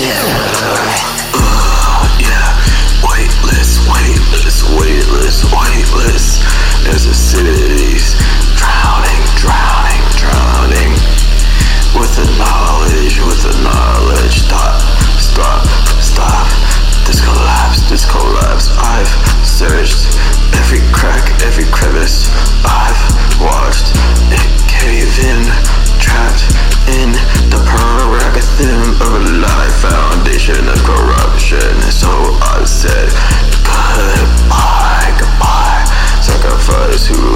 Yeah. corruption of corruption. So I said, goodbye, goodbye. Sacrifice who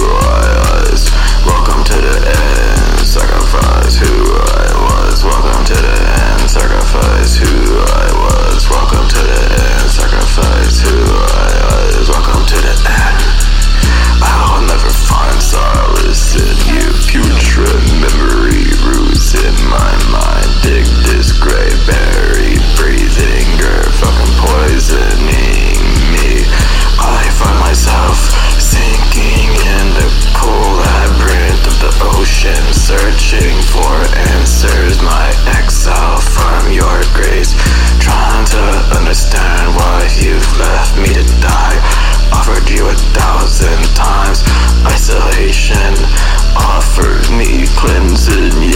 exhalation offered me cleansing